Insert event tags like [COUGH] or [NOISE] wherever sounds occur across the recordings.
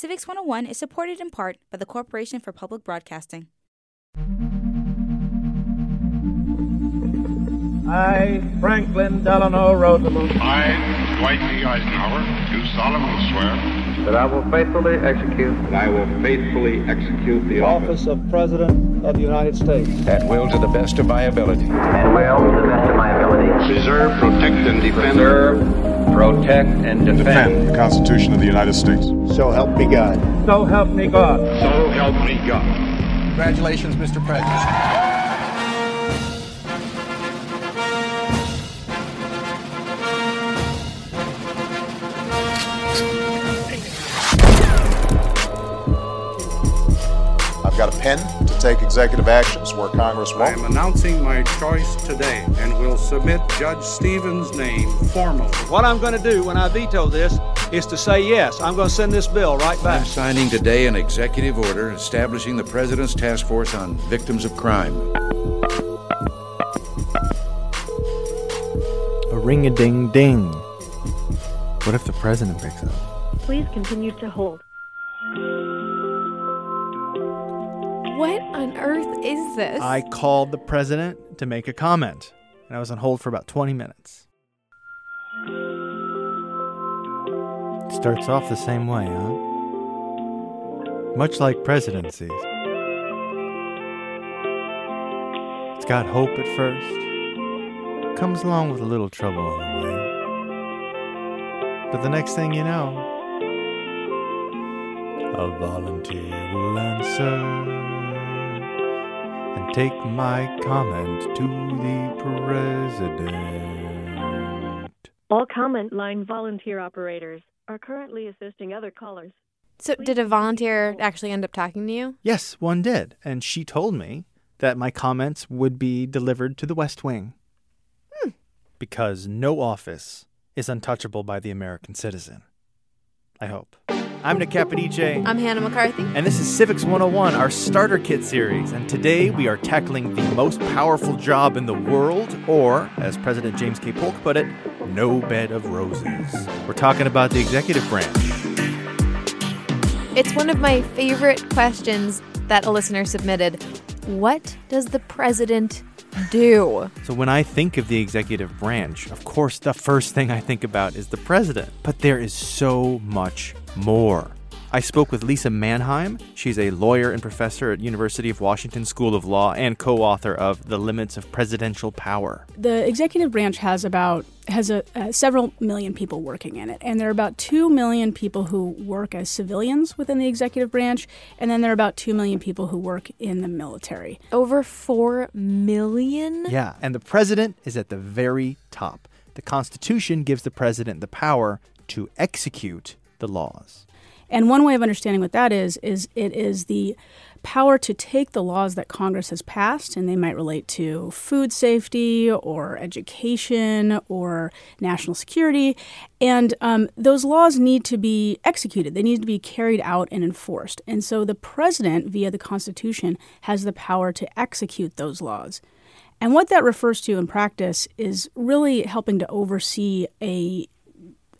Civics 101 is supported in part by the Corporation for Public Broadcasting. I, Franklin Delano Roosevelt, I, Dwight D. Eisenhower, do solemnly swear that I will faithfully execute that I will faithfully execute the office of President of the United States. At will to the best of my ability. and will to the best of my ability preserve, protect, and defend preserve, protect, and defend defend the Constitution of the United States. So help me God. So help me God. So help me God. Congratulations, Mr. President. Pen to take executive actions where Congress won't. I am announcing my choice today and will submit Judge Stevens' name formally. What I'm going to do when I veto this is to say yes. I'm going to send this bill right back. I'm back. signing today an executive order establishing the President's Task Force on Victims of Crime. A ring a ding ding. What if the president picks up? Please continue to hold. What on earth is this? I called the president to make a comment, and I was on hold for about 20 minutes. It starts off the same way, huh? Much like presidencies. It's got hope at first, comes along with a little trouble on the way. But the next thing you know, a volunteer will answer take my comment to the president. All comment line volunteer operators are currently assisting other callers. so, did a volunteer actually end up talking to you? Yes, one did, and she told me that my comments would be delivered to the West Wing. Hmm. Because no office is untouchable by the American citizen. I hope. I'm Nick Capodice. I'm Hannah McCarthy. And this is Civics 101, our starter kit series. And today we are tackling the most powerful job in the world, or, as President James K. Polk put it, no bed of roses. We're talking about the executive branch. It's one of my favorite questions that a listener submitted. What does the president do? So when I think of the executive branch, of course, the first thing I think about is the president. But there is so much more. I spoke with Lisa Manheim. She's a lawyer and professor at University of Washington School of Law and co-author of The Limits of Presidential Power. The executive branch has about has a, uh, several million people working in it, and there are about two million people who work as civilians within the executive branch, and then there are about two million people who work in the military. Over 4 million? Yeah, and the president is at the very top. The Constitution gives the president the power to execute the laws. And one way of understanding what that is is it is the power to take the laws that Congress has passed, and they might relate to food safety or education or national security, and um, those laws need to be executed. They need to be carried out and enforced. And so the president, via the Constitution, has the power to execute those laws. And what that refers to in practice is really helping to oversee a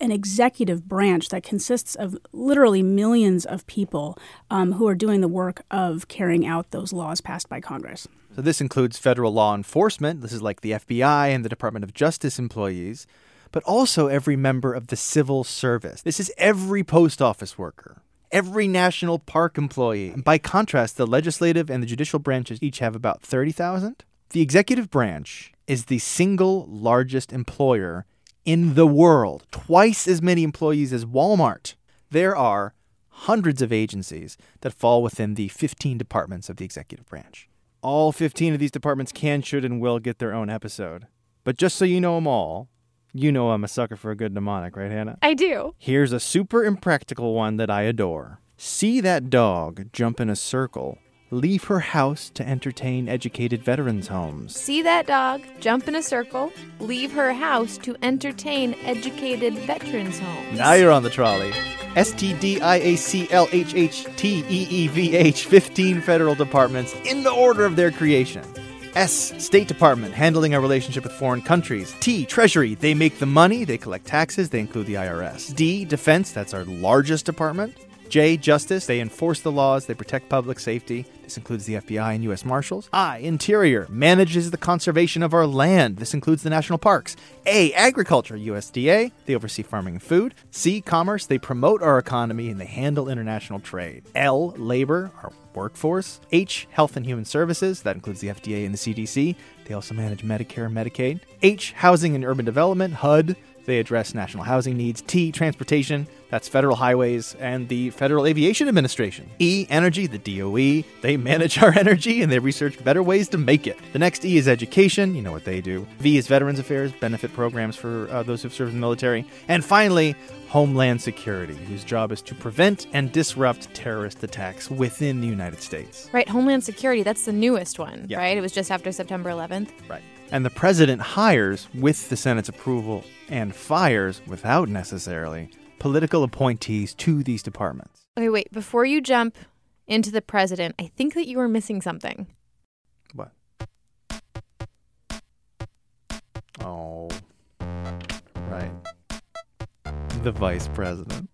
an executive branch that consists of literally millions of people um, who are doing the work of carrying out those laws passed by Congress. So this includes federal law enforcement. This is like the FBI and the Department of Justice employees, but also every member of the civil service. This is every post office worker, every national park employee. And by contrast, the legislative and the judicial branches each have about 30,000. The executive branch is the single largest employer in the world, twice as many employees as Walmart. There are hundreds of agencies that fall within the 15 departments of the executive branch. All 15 of these departments can, should, and will get their own episode. But just so you know them all, you know I'm a sucker for a good mnemonic, right, Hannah? I do. Here's a super impractical one that I adore. See that dog jump in a circle, leave her house to entertain educated veterans' homes. See that dog jump in a circle, leave her house to entertain educated veterans' homes. Now you're on the trolley. S T D I A C L H H T E E V H, 15 federal departments in the order of their creation. S, State Department, handling our relationship with foreign countries. T, Treasury, they make the money, they collect taxes, they include the IRS. D, Defense, that's our largest department. J. Justice. They enforce the laws, they protect public safety. This includes the FBI and U.S. Marshals. I. Interior. Manages the conservation of our land. This includes the national parks. A. Agriculture. USDA. They oversee farming and food. C. Commerce. They promote our economy and they handle international trade. L. Labor. Our workforce. H. Health and Human Services. That includes the FDA and the CDC. They also manage Medicare and Medicaid. H. Housing and Urban Development. HUD. They address national housing needs. T, transportation, that's federal highways and the Federal Aviation Administration. E, energy, the DOE. They manage our [LAUGHS] energy and they research better ways to make it. The next E is education, you know what they do. V is Veterans Affairs, benefit programs for uh, those who've served in the military. And finally, Homeland Security, whose job is to prevent and disrupt terrorist attacks within the United States. Right, Homeland Security, that's the newest one, Yeah. right? It was just after September 11th. Right. And the president hires with the Senate's approval and fires without necessarily political appointees to these departments. Okay, wait, before you jump into the president, I think that you are missing something. What? Oh. Right. The vice president.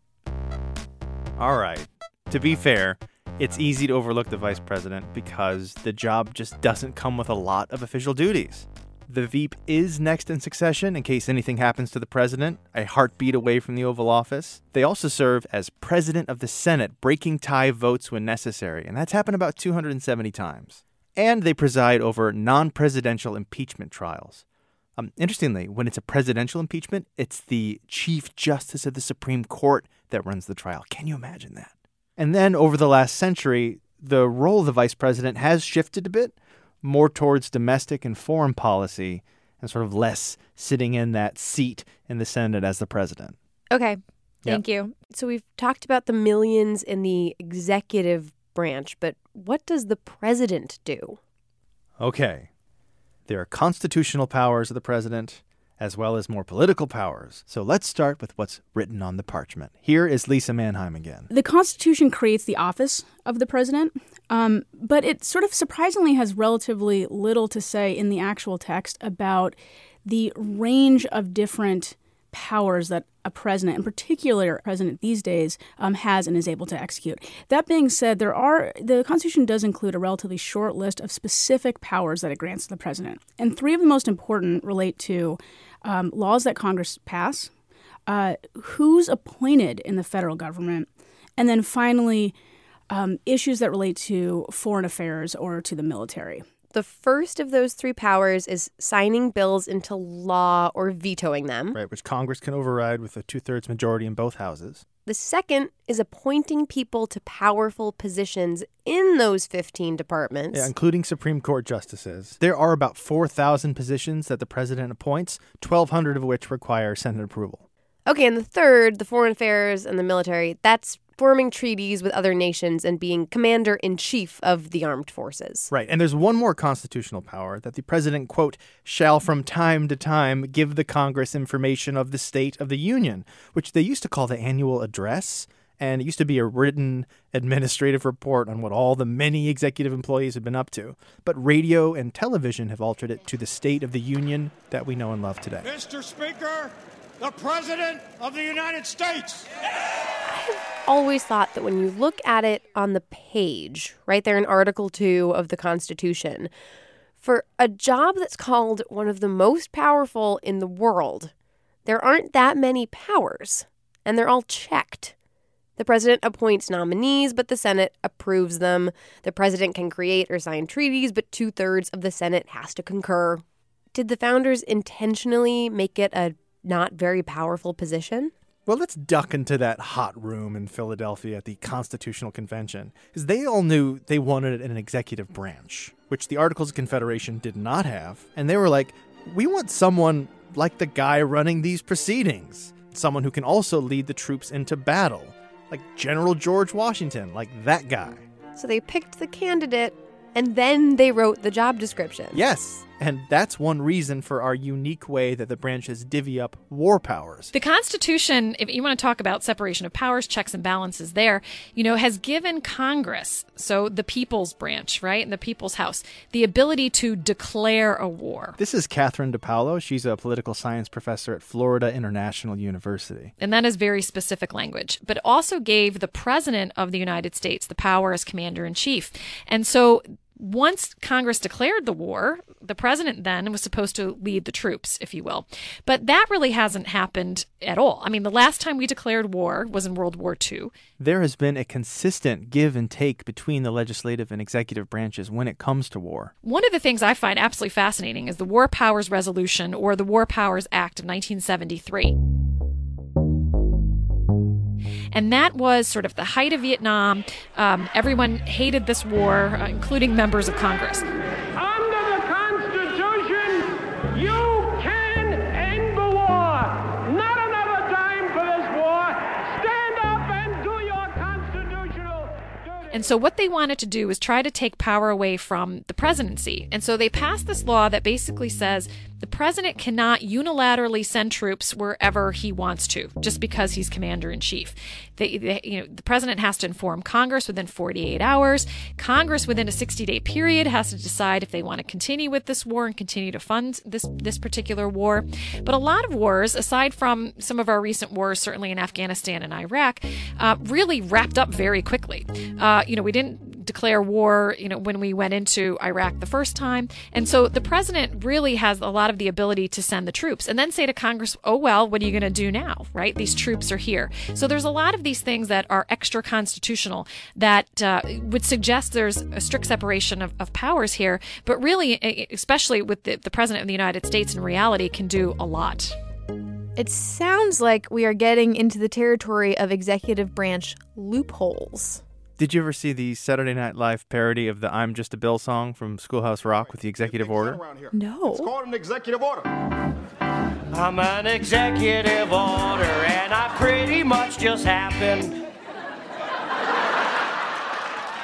All right. To be fair, it's easy to overlook the vice president because the job just doesn't come with a lot of official duties. The Veep is next in succession in case anything happens to the president, a heartbeat away from the Oval Office. They also serve as president of the Senate, breaking tie votes when necessary, and that's happened about 270 times. And they preside over non presidential impeachment trials. Um, interestingly, when it's a presidential impeachment, it's the Chief Justice of the Supreme Court that runs the trial. Can you imagine that? And then over the last century, the role of the vice president has shifted a bit more towards domestic and foreign policy and sort of less sitting in that seat in the Senate as the president. Okay, thank you. So we've talked about the millions in the executive branch, but what does the president do? Okay. There are constitutional powers of the president, as well as more political powers. So let's start with what's written on the parchment. Here is Lisa Manheim again. The Constitution creates the office of the president, um, but it sort of surprisingly has relatively little to say in the actual text about the range of different powers that a president, in particular a president these days, um, has and is able to execute. That being said, there are the Constitution does include a relatively short list of specific powers that it grants to the president, and three of the most important relate to um, laws that Congress pass, uh, who's appointed in the federal government, and then finally um, issues that relate to foreign affairs or to the military. The first of those three powers is signing bills into law or vetoing them. Right, which Congress can override with a two thirds majority in both houses. The second is appointing people to powerful positions in those 15 departments. Yeah, including Supreme Court justices. There are about 4,000 positions that the president appoints, 1,200 of which require Senate approval. Okay, and the third, the foreign affairs and the military, that's forming treaties with other nations and being commander in chief of the armed forces. Right, and there's one more constitutional power that the president, quote, shall from time to time give the Congress information of the state of the Union, which they used to call the annual address. And it used to be a written administrative report on what all the many executive employees have been up to. But radio and television have altered it to the State of the Union that we know and love today. Mr. Speaker, the President of the United States. Always thought that when you look at it on the page, right there in Article 2 of the Constitution, for a job that's called one of the most powerful in the world, there aren't that many powers, and they're all checked. The president appoints nominees, but the Senate approves them. The president can create or sign treaties, but two thirds of the Senate has to concur. Did the founders intentionally make it a not very powerful position? Well, let's duck into that hot room in Philadelphia at the Constitutional Convention, because they all knew they wanted an executive branch, which the Articles of Confederation did not have. And they were like, we want someone like the guy running these proceedings, someone who can also lead the troops into battle, like General George Washington, like that guy. So they picked the candidate and then they wrote the job description. Yes. And that's one reason for our unique way that the branches divvy up war powers. The Constitution, if you want to talk about separation of powers, checks and balances there, you know, has given Congress, so the people's branch, right, and the people's house, the ability to declare a war. This is Kathryn DePalo. She's a political science professor at Florida International University. And that is very specific language, but also gave the President of the United States the power as commander in chief. And so once Congress declared the war, the president then was supposed to lead the troops, if you will. But that really hasn't happened at all. I mean, the last time we declared war was in World War II. There has been a consistent give and take between the legislative and executive branches when it comes to war. One of the things I find absolutely fascinating is the War Powers Resolution or the War Powers Act of 1973. And that was sort of the height of Vietnam. Um, everyone hated this war, uh, including members of Congress. Under the Constitution, you can end the war. Not another dime for this war. Stand up and do your constitutional duty. And so, what they wanted to do was try to take power away from the presidency. And so, they passed this law that basically says the president cannot unilaterally send troops wherever he wants to, just because he's commander in chief. You know, the president has to inform Congress within 48 hours. Congress, within a 60-day period, has to decide if they want to continue with this war and continue to fund this this particular war. But a lot of wars, aside from some of our recent wars, certainly in Afghanistan and Iraq, uh, really wrapped up very quickly. Uh, you know, we didn't declare war, you know, when we went into Iraq the first time, and so the president really has a lot of the ability to send the troops and then say to Congress, oh, well, what are you going to do now? Right? These troops are here. So there's a lot of these things that are extra constitutional that uh, would suggest there's a strict separation of, of powers here. But really, especially with the, the President of the United States in reality, can do a lot. It sounds like we are getting into the territory of executive branch loopholes. Did you ever see the Saturday Night Live parody of the I'm Just a Bill song from Schoolhouse Rock with the executive order? No. It's called an executive order. I'm an executive order, and I pretty much just happened.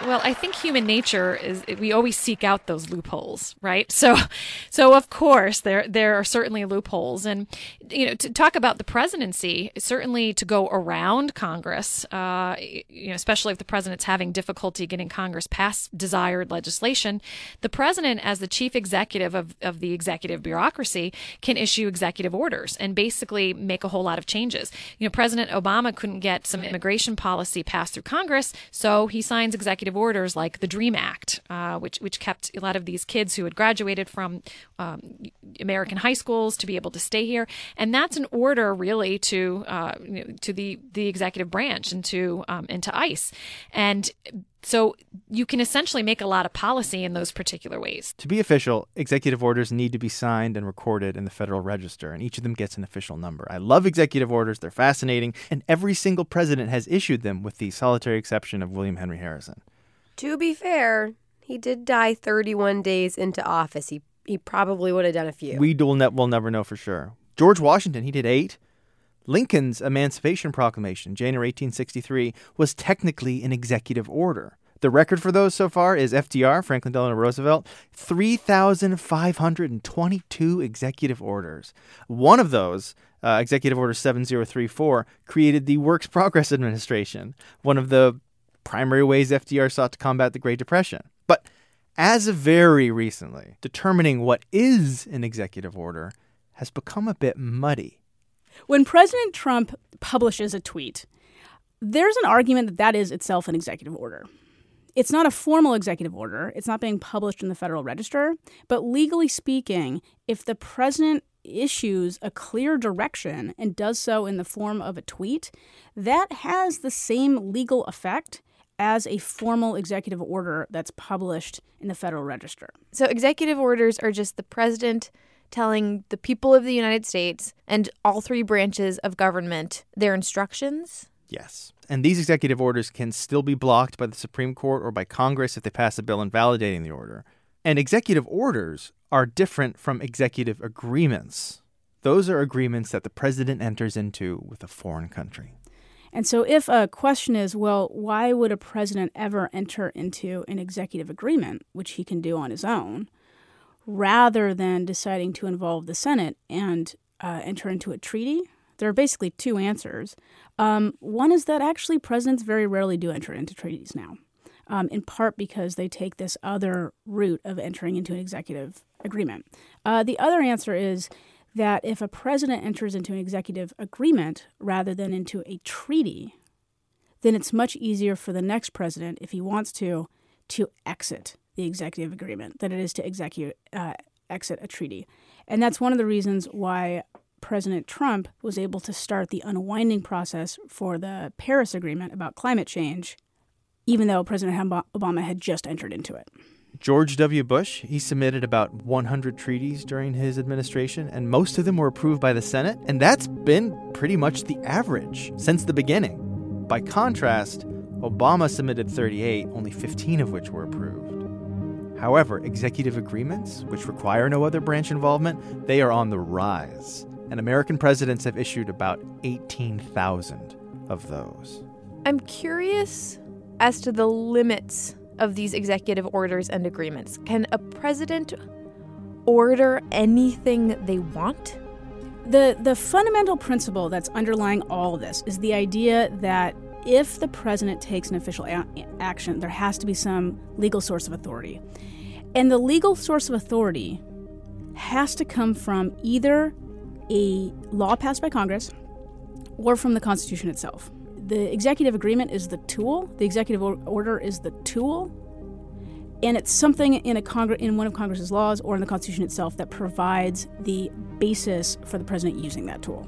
Well, I think human nature is we always seek out those loopholes, right? So, so of course there there are certainly loopholes, and you know to talk about the presidency, certainly to go around Congress, uh, you know, especially if the president's having difficulty getting Congress past desired legislation, the president, as the chief executive of of the executive bureaucracy, can issue executive orders and basically make a whole lot of changes. You know, President Obama couldn't get some immigration policy passed through Congress, so he signs executive orders like the Dream Act, uh, which which kept a lot of these kids who had graduated from um, American high schools to be able to stay here, and that's an order really to uh, to the the executive branch and to um, and to ICE, and so you can essentially make a lot of policy in those particular ways. To be official, executive orders need to be signed and recorded in the Federal Register, and each of them gets an official number. I love executive orders, they're fascinating, and every single president has issued them with the solitary exception of William Henry Harrison. To be fair, he did die 31 days into office. He he probably would have done a few. We will, ne- will never know for sure. George Washington, he did eight. Lincoln's Emancipation Proclamation, January 1863, was technically an executive order. The record for those so far is FDR, Franklin Delano Roosevelt, 3,522 executive orders. One of those, uh, Executive Order 7034, created the Works Progress Administration, one of the primary ways FDR sought to combat the Great Depression. But as of very recently, determining what is an executive order has become a bit muddy. When President Trump publishes a tweet, there's an argument that that is itself an executive order. It's not a formal executive order, it's not being published in the Federal Register, but legally speaking, if the president issues a clear direction and does so in the form of a tweet, that has the same legal effect as a formal executive order that's published in the Federal Register. So, executive orders are just the president telling the people of the United States and all three branches of government their instructions? Yes. And these executive orders can still be blocked by the Supreme Court or by Congress if they pass a bill invalidating the order. And executive orders are different from executive agreements. Those are agreements that the president enters into with a foreign country. And so, if a question is, well, why would a president ever enter into an executive agreement, which he can do on his own? rather than deciding to involve the Senate and uh, enter into a treaty, there are basically two answers. Um, one is that actually presidents very rarely do enter into treaties now, um, in part because they take this other route of entering into an executive agreement. Uh, the other answer is that if a president enters into an executive agreement rather than into a treaty, then it's much easier for the next president, if he wants to, to exit the executive agreement than it is to execute, uh, exit a treaty. And that's one of the reasons why President Trump was able to start the unwinding process for the Paris Agreement about climate change, even though President Obama had just entered into it. George W. Bush, he submitted about 100 treaties during his administration, and most of them were approved by the Senate, and that's been pretty much the average since the beginning. By contrast, Obama submitted 38, only 15 of which were approved. However, executive agreements, which require no other branch involvement, they are on the rise, and American presidents have issued about 18,000 of those. I'm curious as to the limits of these executive orders and agreements. Can a president order anything they want? The the fundamental principle that's underlying all this is the idea that if the president takes an official a- action, there has to be some legal source of authority. And the legal source of authority has to come from either a law passed by Congress or from the Constitution itself the executive agreement is the tool, the executive order is the tool, and it's something in a Congre- in one of Congress's laws or in the Constitution itself that provides the basis for the president using that tool.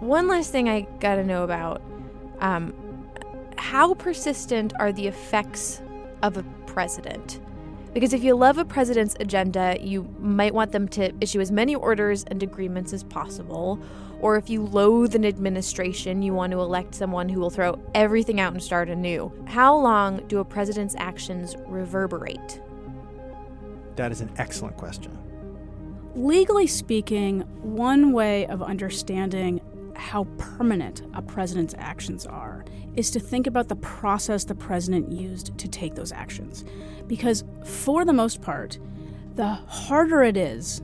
One last thing I got to know about um, how persistent are the effects of a president? Because if you love a president's agenda, you might want them to issue as many orders and agreements as possible. Or if you loathe an administration, you want to elect someone who will throw everything out and start anew. How long do a president's actions reverberate? That is an excellent question. Legally speaking, one way of understanding how permanent a president's actions are is to think about the process the president used to take those actions. Because for the most part, the harder it is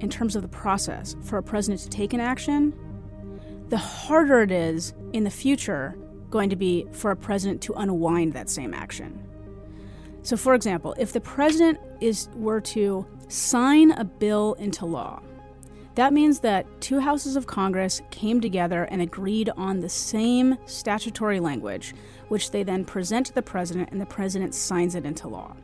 in terms of the process for a president to take an action, the harder it is in the future going to be for a president to unwind that same action. So for example, if the president is were to sign a bill into law that means that two houses of Congress came together and agreed on the same statutory language, which they then present to the president, and the president signs it into law.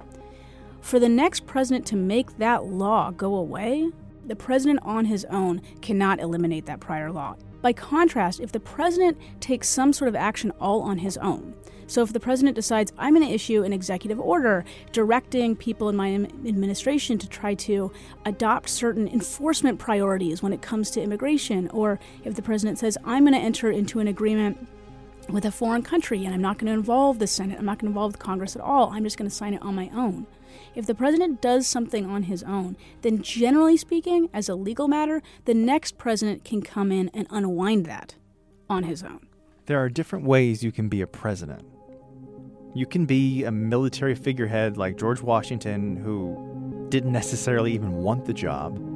For the next president to make that law go away, the president on his own cannot eliminate that prior law. By contrast, if the president takes some sort of action all on his own, so if the president decides, I'm going to issue an executive order directing people in my administration to try to adopt certain enforcement priorities when it comes to immigration, or if the president says, I'm going to enter into an agreement with a foreign country and I'm not going to involve the Senate, I'm not going to involve the Congress at all, I'm just going to sign it on my own. If the president does something on his own, then generally speaking, as a legal matter, the next president can come in and unwind that on his own. There are different ways you can be a president. You can be a military figurehead like George Washington, who didn't necessarily even want the job.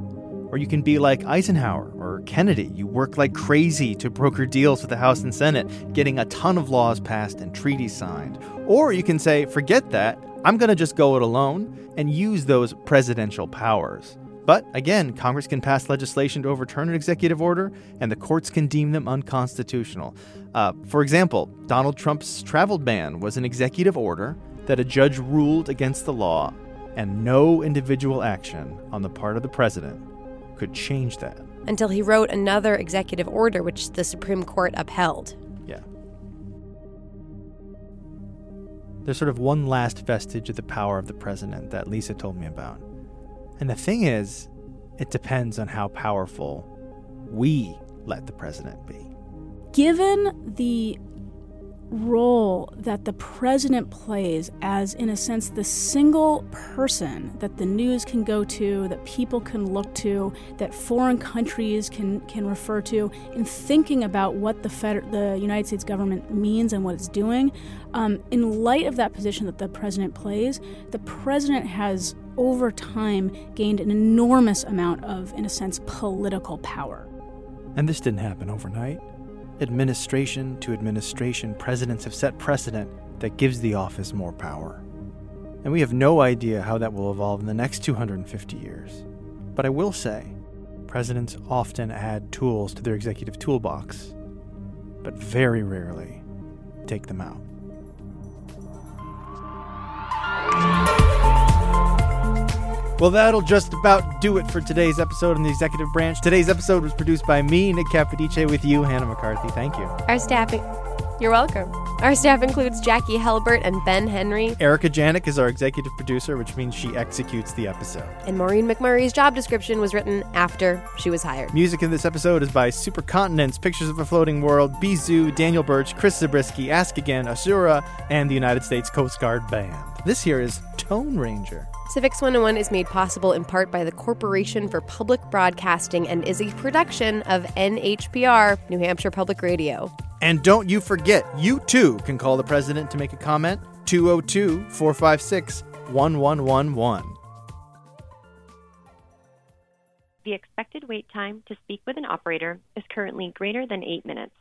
Or you can be like Eisenhower or Kennedy. You work like crazy to broker deals with the House and Senate, getting a ton of laws passed and treaties signed. Or you can say, forget that, I'm going to just go it alone and use those presidential powers. But again, Congress can pass legislation to overturn an executive order, and the courts can deem them unconstitutional. Uh, for example, Donald Trump's travel ban was an executive order that a judge ruled against the law, and no individual action on the part of the president could change that. Until he wrote another executive order, which the Supreme Court upheld. Yeah. There's sort of one last vestige of the power of the president that Lisa told me about. And the thing is, it depends on how powerful we let the president be. Given the role that the president plays as, in a sense, the single person that the news can go to, that people can look to, that foreign countries can, can refer to in thinking about what the, the United States government means and what it's doing. Um, in light of that position that the president plays, the president has, over time, gained an enormous amount of, in a sense, political power. And this didn't happen overnight. Administration to administration, presidents have set precedent that gives the office more power. And we have no idea how that will evolve in the next 250 years. But I will say, presidents often add tools to their executive toolbox, but very rarely take them out. Well, that'll just about do it for today's episode on the executive branch. Today's episode was produced by me, Nick Capodice, with you, Hannah McCarthy. Thank you. Our staff, you're welcome. Our staff includes Jacqui Helbert and Ben Henry. Erica Janik is our executive producer, which means she executes the episode. And Maureen McMurray's job description was written after she was hired. Music in this episode is by Supercontinents, Pictures of a Floating World, Bizou, Daniel Birch, Chris Zabriskie, Ask Again, Asura, and the United States Coast Guard Band. This here is Tone Ranger. Civics 101 is made possible in part by the Corporation for Public Broadcasting and is a production of NHPR, New Hampshire Public Radio. And don't you forget, you too can call the president to make a comment 202 456 1111. The expected wait time to speak with an operator is currently greater than eight minutes.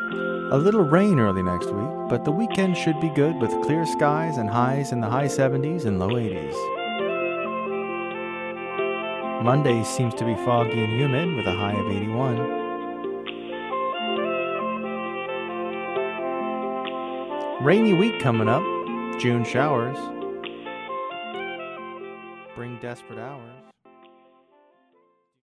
A little rain early next week, but the weekend should be good with clear skies and highs in the high 70s and low 80s. Monday seems to be foggy and humid with a high of 81. Rainy week coming up, June showers. Bring desperate hours.